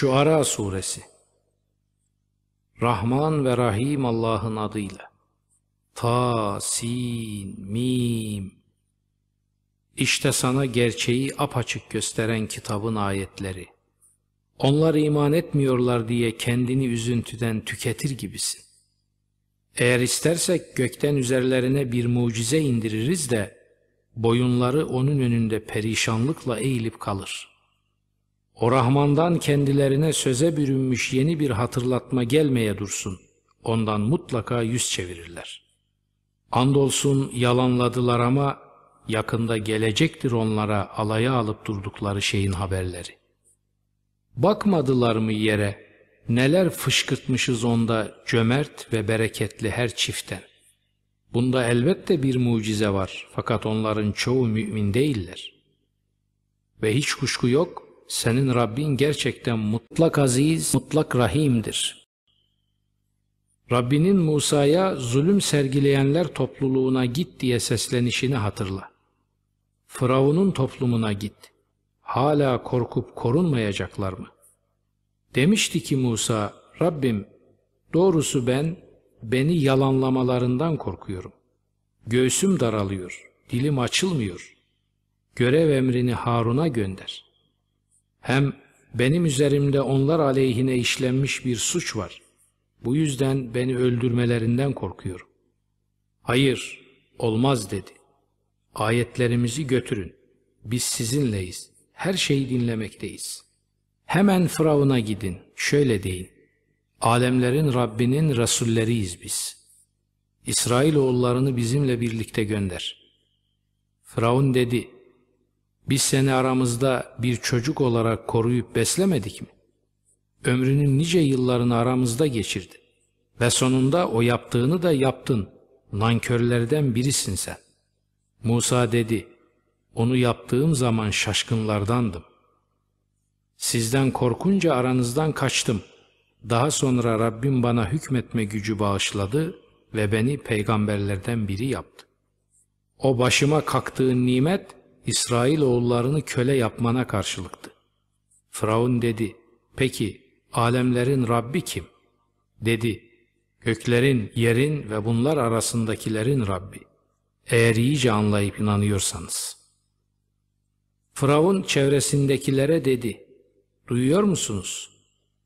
Şuara Suresi Rahman ve Rahim Allah'ın adıyla. Ta, sin, mim. İşte sana gerçeği apaçık gösteren kitabın ayetleri. Onlar iman etmiyorlar diye kendini üzüntüden tüketir gibisin. Eğer istersek gökten üzerlerine bir mucize indiririz de, boyunları onun önünde perişanlıkla eğilip kalır.'' O Rahman'dan kendilerine söze bürünmüş yeni bir hatırlatma gelmeye dursun. Ondan mutlaka yüz çevirirler. Andolsun yalanladılar ama yakında gelecektir onlara alaya alıp durdukları şeyin haberleri. Bakmadılar mı yere neler fışkırtmışız onda cömert ve bereketli her çiften. Bunda elbette bir mucize var fakat onların çoğu mümin değiller. Ve hiç kuşku yok senin Rabbin gerçekten mutlak aziz, mutlak rahimdir. Rabbinin Musa'ya zulüm sergileyenler topluluğuna git diye seslenişini hatırla. Firavun'un toplumuna git. Hala korkup korunmayacaklar mı? Demişti ki Musa, Rabbim doğrusu ben beni yalanlamalarından korkuyorum. Göğsüm daralıyor, dilim açılmıyor. Görev emrini Harun'a gönder.'' Hem benim üzerimde onlar aleyhine işlenmiş bir suç var. Bu yüzden beni öldürmelerinden korkuyorum. Hayır, olmaz dedi. Ayetlerimizi götürün. Biz sizinleyiz. Her şeyi dinlemekteyiz. Hemen Firavun'a gidin. Şöyle deyin. Alemlerin Rabbinin Resulleriyiz biz. İsrailoğullarını bizimle birlikte gönder. Firavun dedi, biz seni aramızda bir çocuk olarak koruyup beslemedik mi? Ömrünün nice yıllarını aramızda geçirdi. Ve sonunda o yaptığını da yaptın. Nankörlerden birisin sen. Musa dedi, onu yaptığım zaman şaşkınlardandım. Sizden korkunca aranızdan kaçtım. Daha sonra Rabbim bana hükmetme gücü bağışladı ve beni peygamberlerden biri yaptı. O başıma kalktığın nimet, İsrail oğullarını köle yapmana karşılıktı. Firavun dedi, peki alemlerin Rabbi kim? Dedi, göklerin, yerin ve bunlar arasındakilerin Rabbi. Eğer iyice anlayıp inanıyorsanız. Firavun çevresindekilere dedi, duyuyor musunuz?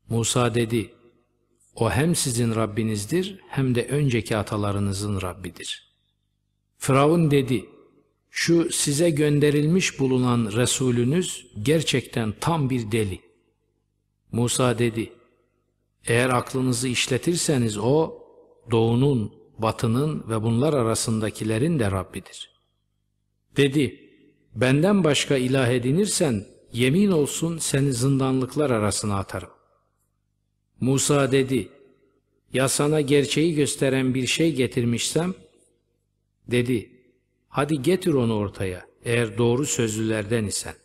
Musa dedi, o hem sizin Rabbinizdir hem de önceki atalarınızın Rabbidir. Firavun dedi, şu size gönderilmiş bulunan Resulünüz gerçekten tam bir deli. Musa dedi, eğer aklınızı işletirseniz o, doğunun, batının ve bunlar arasındakilerin de Rabbidir. Dedi, benden başka ilah edinirsen, yemin olsun seni zindanlıklar arasına atarım. Musa dedi, ya sana gerçeği gösteren bir şey getirmişsem, dedi, Hadi getir onu ortaya eğer doğru sözlülerden isen.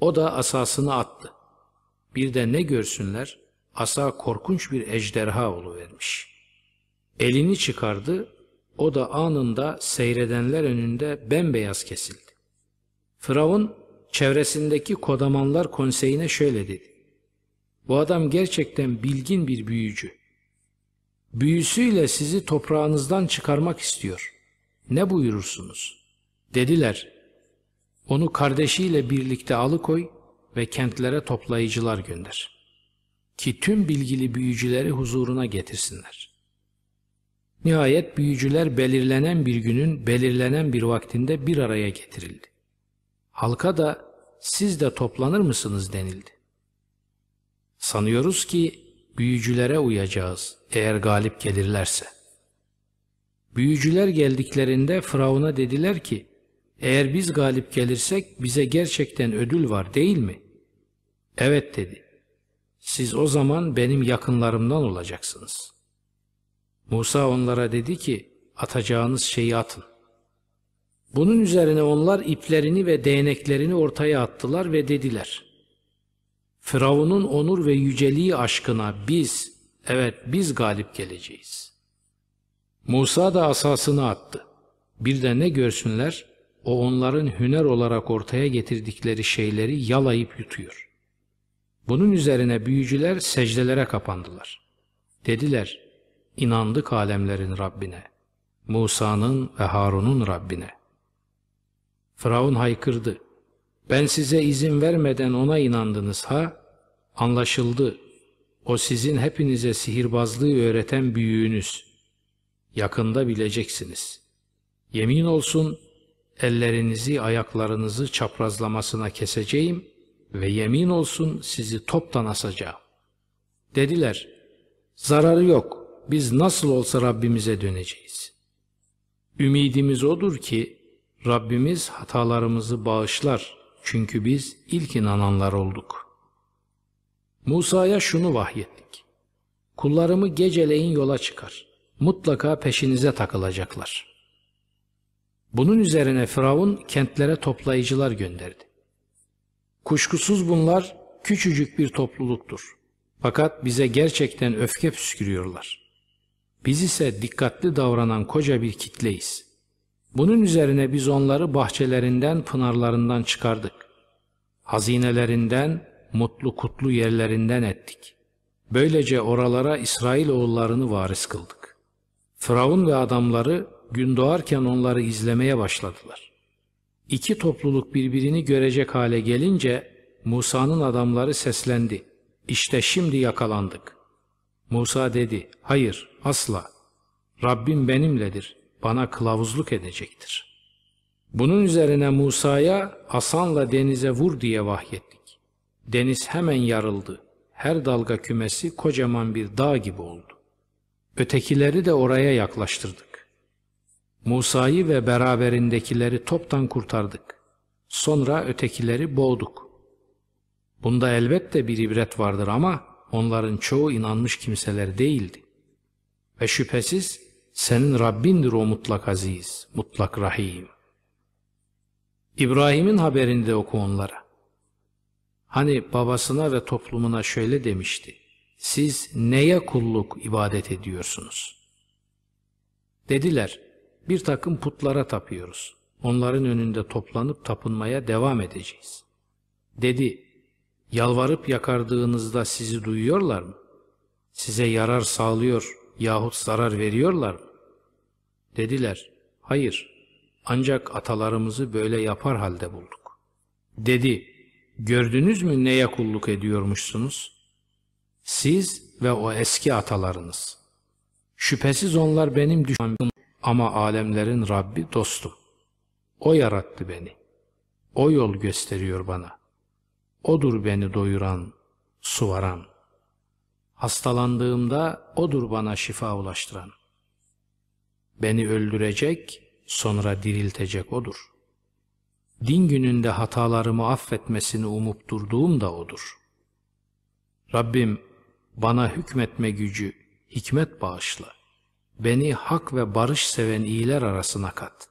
O da asasını attı. Bir de ne görsünler? Asa korkunç bir ejderha vermiş. Elini çıkardı, o da anında seyredenler önünde bembeyaz kesildi. Firavun çevresindeki kodamanlar konseyine şöyle dedi. Bu adam gerçekten bilgin bir büyücü. Büyüsüyle sizi toprağınızdan çıkarmak istiyor ne buyurursunuz? Dediler, onu kardeşiyle birlikte alıkoy ve kentlere toplayıcılar gönder. Ki tüm bilgili büyücüleri huzuruna getirsinler. Nihayet büyücüler belirlenen bir günün belirlenen bir vaktinde bir araya getirildi. Halka da siz de toplanır mısınız denildi. Sanıyoruz ki büyücülere uyacağız eğer galip gelirlerse. Büyücüler geldiklerinde Firavun'a dediler ki, eğer biz galip gelirsek bize gerçekten ödül var değil mi? Evet dedi. Siz o zaman benim yakınlarımdan olacaksınız. Musa onlara dedi ki, atacağınız şeyi atın. Bunun üzerine onlar iplerini ve değneklerini ortaya attılar ve dediler. Firavun'un onur ve yüceliği aşkına biz, evet biz galip geleceğiz. Musa da asasını attı. Bir de ne görsünler? O onların hüner olarak ortaya getirdikleri şeyleri yalayıp yutuyor. Bunun üzerine büyücüler secdelere kapandılar. Dediler, inandık alemlerin Rabbine, Musa'nın ve Harun'un Rabbine. Firavun haykırdı. Ben size izin vermeden ona inandınız ha? Anlaşıldı. O sizin hepinize sihirbazlığı öğreten büyüğünüz. Yakında bileceksiniz. Yemin olsun ellerinizi ayaklarınızı çaprazlamasına keseceğim ve yemin olsun sizi toptan asacağım. Dediler, zararı yok, biz nasıl olsa Rabbimize döneceğiz. Ümidimiz odur ki Rabbimiz hatalarımızı bağışlar çünkü biz ilk inananlar olduk. Musa'ya şunu vahyettik. Kullarımı geceleyin yola çıkar. Mutlaka peşinize takılacaklar. Bunun üzerine Firavun kentlere toplayıcılar gönderdi. Kuşkusuz bunlar küçücük bir topluluktur. Fakat bize gerçekten öfke püskürüyorlar. Biz ise dikkatli davranan koca bir kitleyiz. Bunun üzerine biz onları bahçelerinden, pınarlarından çıkardık. Hazinelerinden, mutlu kutlu yerlerinden ettik. Böylece oralara İsrail oğullarını varis kıldık. Firavun ve adamları gün doğarken onları izlemeye başladılar. İki topluluk birbirini görecek hale gelince Musa'nın adamları seslendi. İşte şimdi yakalandık. Musa dedi, hayır asla. Rabbim benimledir, bana kılavuzluk edecektir. Bunun üzerine Musa'ya asanla denize vur diye vahyettik. Deniz hemen yarıldı. Her dalga kümesi kocaman bir dağ gibi oldu. Ötekileri de oraya yaklaştırdık. Musa'yı ve beraberindekileri toptan kurtardık. Sonra ötekileri boğduk. Bunda elbette bir ibret vardır ama onların çoğu inanmış kimseler değildi. Ve şüphesiz senin Rabbindir o mutlak aziz, mutlak rahim. İbrahim'in haberini de oku onlara. Hani babasına ve toplumuna şöyle demişti. Siz neye kulluk ibadet ediyorsunuz? Dediler, bir takım putlara tapıyoruz. Onların önünde toplanıp tapınmaya devam edeceğiz. Dedi, yalvarıp yakardığınızda sizi duyuyorlar mı? Size yarar sağlıyor yahut zarar veriyorlar mı? Dediler, hayır, ancak atalarımızı böyle yapar halde bulduk. Dedi, gördünüz mü neye kulluk ediyormuşsunuz? Siz ve o eski atalarınız. Şüphesiz onlar benim düşmanım ama alemlerin Rabbi dostum. O yarattı beni. O yol gösteriyor bana. Odur beni doyuran, suvaran. Hastalandığımda odur bana şifa ulaştıran. Beni öldürecek, sonra diriltecek odur. Din gününde hatalarımı affetmesini umup durduğum da odur. Rabbim bana hükmetme gücü, hikmet bağışla. Beni hak ve barış seven iyiler arasına kat.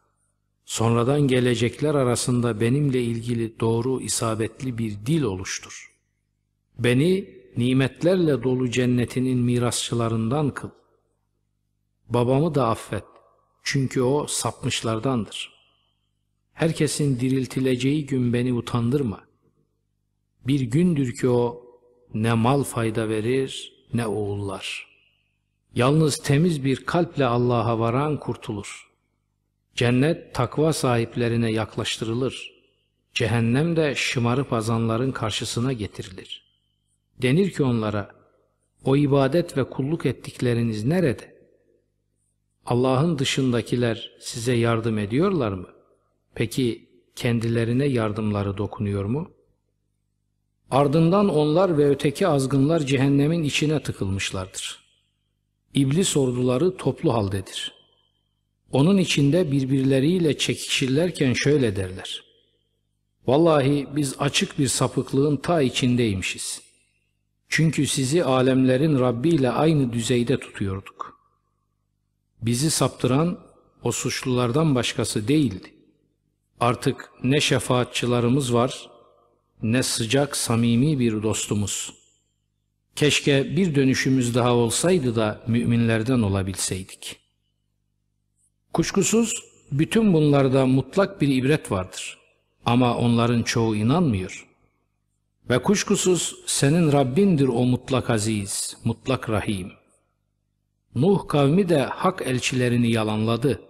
Sonradan gelecekler arasında benimle ilgili doğru isabetli bir dil oluştur. Beni nimetlerle dolu cennetinin mirasçılarından kıl. Babamı da affet. Çünkü o sapmışlardandır. Herkesin diriltileceği gün beni utandırma. Bir gündür ki o ne mal fayda verir ne oğullar. Yalnız temiz bir kalple Allah'a varan kurtulur. Cennet takva sahiplerine yaklaştırılır. Cehennem de şımarıp azanların karşısına getirilir. Denir ki onlara, o ibadet ve kulluk ettikleriniz nerede? Allah'ın dışındakiler size yardım ediyorlar mı? Peki kendilerine yardımları dokunuyor mu? Ardından onlar ve öteki azgınlar cehennemin içine tıkılmışlardır. İblis orduları toplu haldedir. Onun içinde birbirleriyle çekişirlerken şöyle derler. Vallahi biz açık bir sapıklığın ta içindeymişiz. Çünkü sizi alemlerin Rabbi ile aynı düzeyde tutuyorduk. Bizi saptıran o suçlulardan başkası değildi. Artık ne şefaatçılarımız var, ne sıcak samimi bir dostumuz. Keşke bir dönüşümüz daha olsaydı da müminlerden olabilseydik. Kuşkusuz bütün bunlarda mutlak bir ibret vardır. Ama onların çoğu inanmıyor. Ve kuşkusuz senin Rabbindir o mutlak aziz, mutlak rahim. Nuh kavmi de hak elçilerini yalanladı.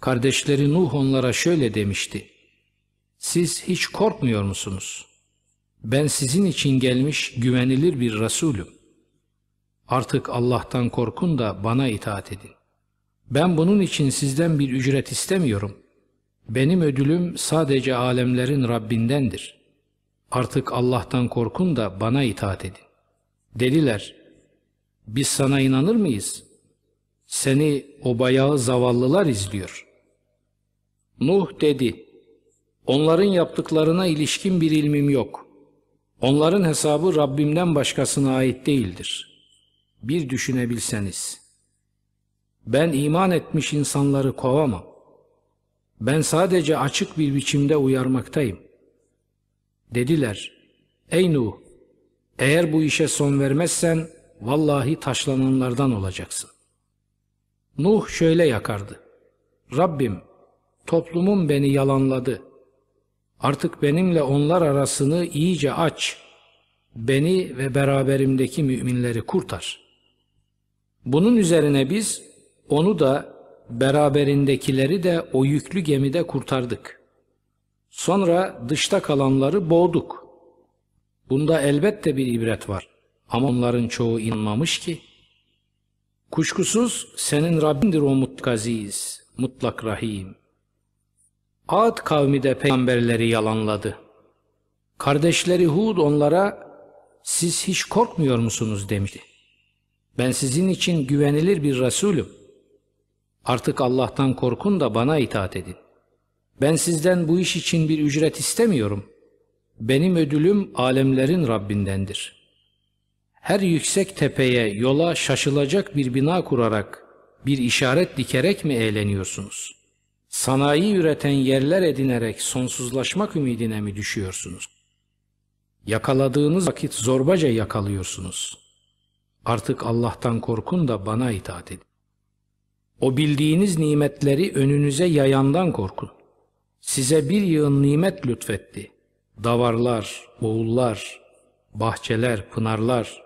Kardeşleri Nuh onlara şöyle demişti. Siz hiç korkmuyor musunuz? Ben sizin için gelmiş güvenilir bir Resulüm. Artık Allah'tan korkun da bana itaat edin. Ben bunun için sizden bir ücret istemiyorum. Benim ödülüm sadece alemlerin Rabbindendir. Artık Allah'tan korkun da bana itaat edin. Dediler, biz sana inanır mıyız? Seni o bayağı zavallılar izliyor. Nuh dedi, onların yaptıklarına ilişkin bir ilmim yok. Onların hesabı Rabbimden başkasına ait değildir. Bir düşünebilseniz. Ben iman etmiş insanları kovamam. Ben sadece açık bir biçimde uyarmaktayım. Dediler, ey Nuh, eğer bu işe son vermezsen vallahi taşlananlardan olacaksın. Nuh şöyle yakardı. Rabbim, toplumum beni yalanladı. Artık benimle onlar arasını iyice aç. Beni ve beraberimdeki müminleri kurtar. Bunun üzerine biz onu da beraberindekileri de o yüklü gemide kurtardık. Sonra dışta kalanları boğduk. Bunda elbette bir ibret var. Ama onların çoğu inanmamış ki. Kuşkusuz senin Rabbindir o mutlak aziz, mutlak rahim. Ad kavmi de peygamberleri yalanladı. Kardeşleri Hud onlara siz hiç korkmuyor musunuz demişti. Ben sizin için güvenilir bir Resulüm. Artık Allah'tan korkun da bana itaat edin. Ben sizden bu iş için bir ücret istemiyorum. Benim ödülüm alemlerin Rabbindendir. Her yüksek tepeye, yola şaşılacak bir bina kurarak, bir işaret dikerek mi eğleniyorsunuz? Sanayi üreten yerler edinerek sonsuzlaşmak ümidine mi düşüyorsunuz? Yakaladığınız vakit zorbaca yakalıyorsunuz. Artık Allah'tan korkun da bana itaat edin. O bildiğiniz nimetleri önünüze yayandan korkun. Size bir yığın nimet lütfetti. Davarlar, oğullar, bahçeler, pınarlar.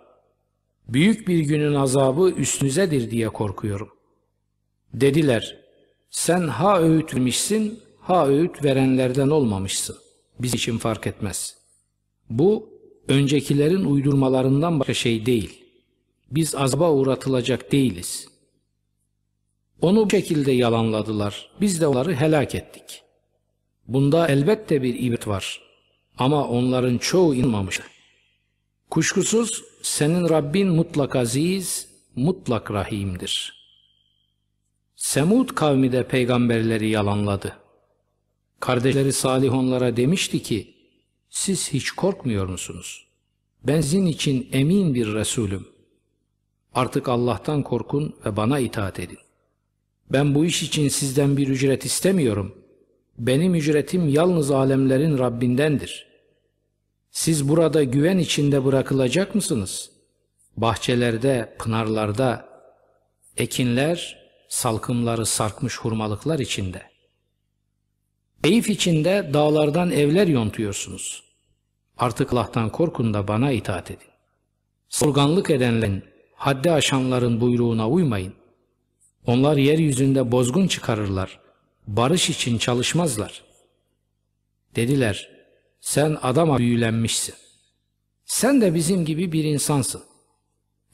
Büyük bir günün azabı üstünüzedir diye korkuyorum. Dediler, sen ha öğüt ha öğüt verenlerden olmamışsın. Biz için fark etmez. Bu, öncekilerin uydurmalarından başka şey değil. Biz azaba uğratılacak değiliz. Onu bu şekilde yalanladılar. Biz de onları helak ettik. Bunda elbette bir ibret var. Ama onların çoğu inanmamıştı. Kuşkusuz senin Rabbin mutlak aziz, mutlak rahimdir. Semud kavmi de peygamberleri yalanladı. Kardeşleri Salih onlara demişti ki, siz hiç korkmuyor musunuz? Ben sizin için emin bir Resulüm. Artık Allah'tan korkun ve bana itaat edin. Ben bu iş için sizden bir ücret istemiyorum. Benim ücretim yalnız alemlerin Rabbindendir. Siz burada güven içinde bırakılacak mısınız? Bahçelerde, pınarlarda, ekinler, salkımları sarkmış hurmalıklar içinde. Keyif içinde dağlardan evler yontuyorsunuz. Artık Allah'tan korkun da bana itaat edin. Sorganlık edenlerin, haddi aşanların buyruğuna uymayın. Onlar yeryüzünde bozgun çıkarırlar. Barış için çalışmazlar. Dediler, sen adama büyülenmişsin. Sen de bizim gibi bir insansın.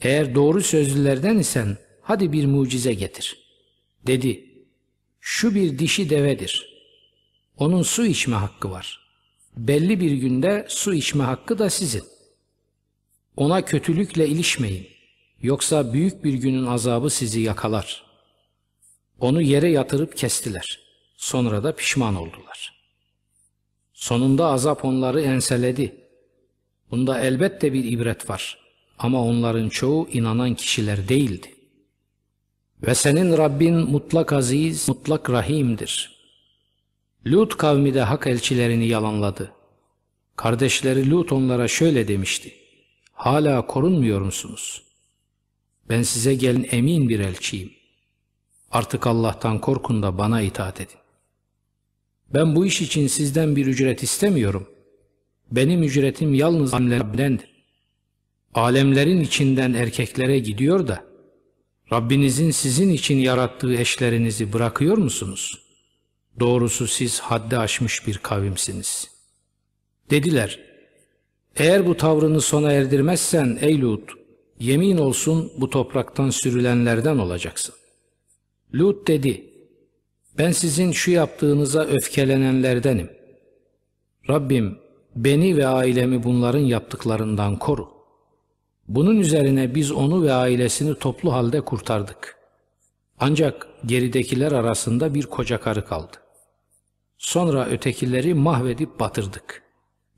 Eğer doğru sözlülerden isen hadi bir mucize getir. Dedi, şu bir dişi devedir. Onun su içme hakkı var. Belli bir günde su içme hakkı da sizin. Ona kötülükle ilişmeyin. Yoksa büyük bir günün azabı sizi yakalar.'' Onu yere yatırıp kestiler. Sonra da pişman oldular. Sonunda azap onları enseledi. Bunda elbette bir ibret var. Ama onların çoğu inanan kişiler değildi. Ve senin Rabbin mutlak aziz, mutlak rahimdir. Lut kavmi de hak elçilerini yalanladı. Kardeşleri Lut onlara şöyle demişti. Hala korunmuyor musunuz? Ben size gelin emin bir elçiyim. Artık Allah'tan korkun da bana itaat edin. Ben bu iş için sizden bir ücret istemiyorum. Benim ücretim yalnız alemlerdendir. Alemlerin içinden erkeklere gidiyor da, Rabbinizin sizin için yarattığı eşlerinizi bırakıyor musunuz? Doğrusu siz haddi aşmış bir kavimsiniz. Dediler, eğer bu tavrını sona erdirmezsen ey Lut, yemin olsun bu topraktan sürülenlerden olacaksın. Lut dedi, ben sizin şu yaptığınıza öfkelenenlerdenim. Rabbim beni ve ailemi bunların yaptıklarından koru. Bunun üzerine biz onu ve ailesini toplu halde kurtardık. Ancak geridekiler arasında bir koca karı kaldı. Sonra ötekileri mahvedip batırdık.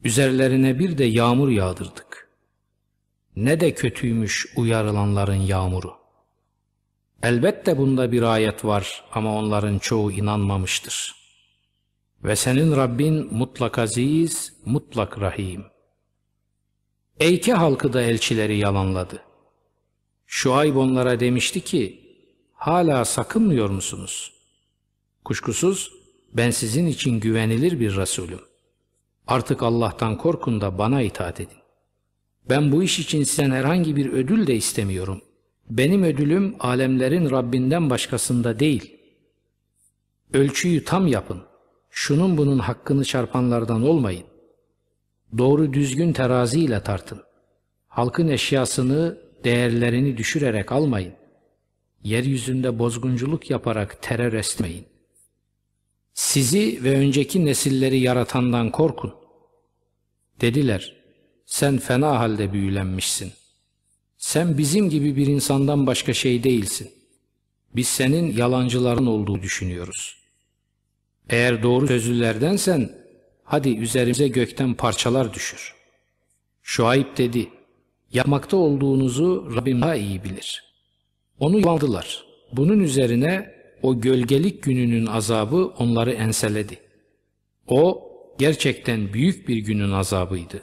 Üzerlerine bir de yağmur yağdırdık. Ne de kötüymüş uyarılanların yağmuru. Elbette bunda bir ayet var ama onların çoğu inanmamıştır. Ve senin Rabbin mutlak aziz, mutlak rahim. Eyke halkı da elçileri yalanladı. Şuayb onlara demişti ki, hala sakınmıyor musunuz? Kuşkusuz ben sizin için güvenilir bir Resulüm. Artık Allah'tan korkun da bana itaat edin. Ben bu iş için sizden herhangi bir ödül de istemiyorum. Benim ödülüm alemlerin Rabbinden başkasında değil. Ölçüyü tam yapın. Şunun bunun hakkını çarpanlardan olmayın. Doğru düzgün teraziyle tartın. Halkın eşyasını, değerlerini düşürerek almayın. Yeryüzünde bozgunculuk yaparak terör esmeyin. Sizi ve önceki nesilleri yaratandan korkun. Dediler, sen fena halde büyülenmişsin. Sen bizim gibi bir insandan başka şey değilsin. Biz senin yalancıların olduğu düşünüyoruz. Eğer doğru sözlülerdensen, hadi üzerimize gökten parçalar düşür. Şuayb dedi, yapmakta olduğunuzu Rabbim daha iyi bilir. Onu yalandılar. Bunun üzerine o gölgelik gününün azabı onları enseledi. O gerçekten büyük bir günün azabıydı.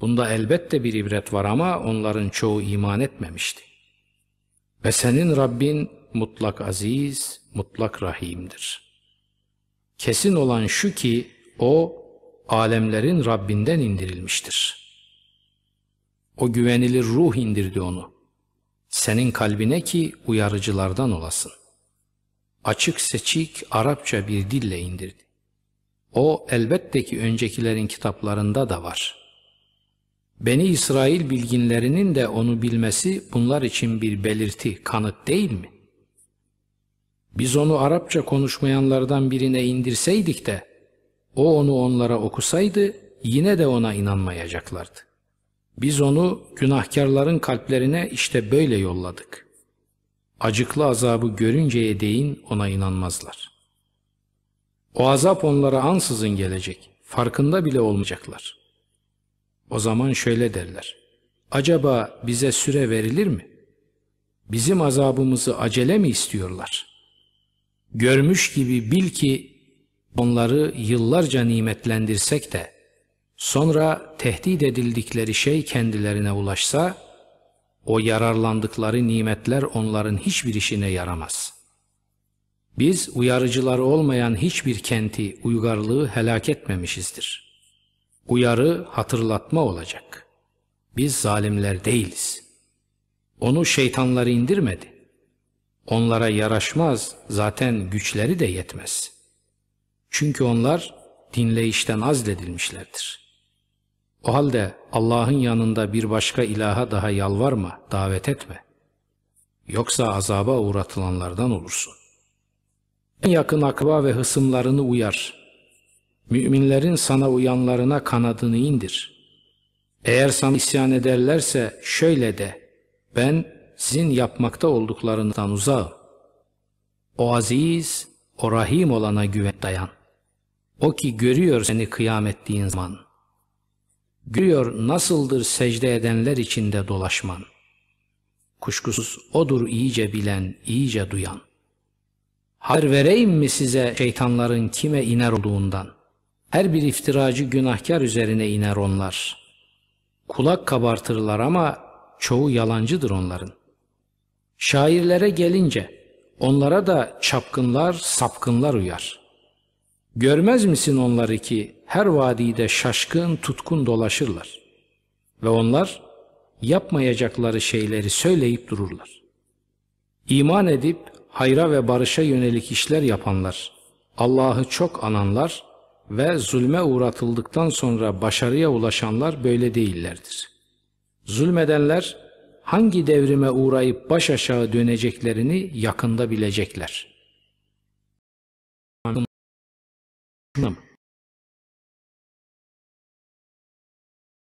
Bunda elbette bir ibret var ama onların çoğu iman etmemişti. Ve senin Rabbin mutlak aziz, mutlak rahimdir. Kesin olan şu ki o alemlerin Rabbinden indirilmiştir. O güvenilir ruh indirdi onu. Senin kalbine ki uyarıcılardan olasın. Açık seçik Arapça bir dille indirdi. O elbette ki öncekilerin kitaplarında da var.'' Beni İsrail bilginlerinin de onu bilmesi bunlar için bir belirti, kanıt değil mi? Biz onu Arapça konuşmayanlardan birine indirseydik de, o onu onlara okusaydı yine de ona inanmayacaklardı. Biz onu günahkarların kalplerine işte böyle yolladık. Acıklı azabı görünceye değin ona inanmazlar. O azap onlara ansızın gelecek, farkında bile olmayacaklar.'' O zaman şöyle derler. Acaba bize süre verilir mi? Bizim azabımızı acele mi istiyorlar? Görmüş gibi bil ki onları yıllarca nimetlendirsek de sonra tehdit edildikleri şey kendilerine ulaşsa o yararlandıkları nimetler onların hiçbir işine yaramaz. Biz uyarıcıları olmayan hiçbir kenti, uygarlığı helak etmemişizdir.'' Uyarı, hatırlatma olacak. Biz zalimler değiliz. Onu şeytanları indirmedi. Onlara yaraşmaz, zaten güçleri de yetmez. Çünkü onlar dinleyişten azledilmişlerdir. O halde Allah'ın yanında bir başka ilaha daha yalvarma, davet etme. Yoksa azaba uğratılanlardan olursun. En yakın akraba ve hısımlarını uyar. Müminlerin sana uyanlarına kanadını indir. Eğer sana isyan ederlerse şöyle de, ben sizin yapmakta olduklarından uzağım. O aziz, o rahim olana güven dayan. O ki görüyor seni kıyam ettiğin zaman. Görüyor nasıldır secde edenler içinde dolaşman. Kuşkusuz odur iyice bilen, iyice duyan. Haber vereyim mi size şeytanların kime iner olduğundan? Her bir iftiracı günahkar üzerine iner onlar. Kulak kabartırlar ama çoğu yalancıdır onların. Şairlere gelince onlara da çapkınlar, sapkınlar uyar. Görmez misin onları ki her vadide şaşkın tutkun dolaşırlar ve onlar yapmayacakları şeyleri söyleyip dururlar. İman edip hayra ve barışa yönelik işler yapanlar, Allah'ı çok ananlar ve zulme uğratıldıktan sonra başarıya ulaşanlar böyle değillerdir. Zulmedenler hangi devrime uğrayıp baş aşağı döneceklerini yakında bilecekler. Anladın mı?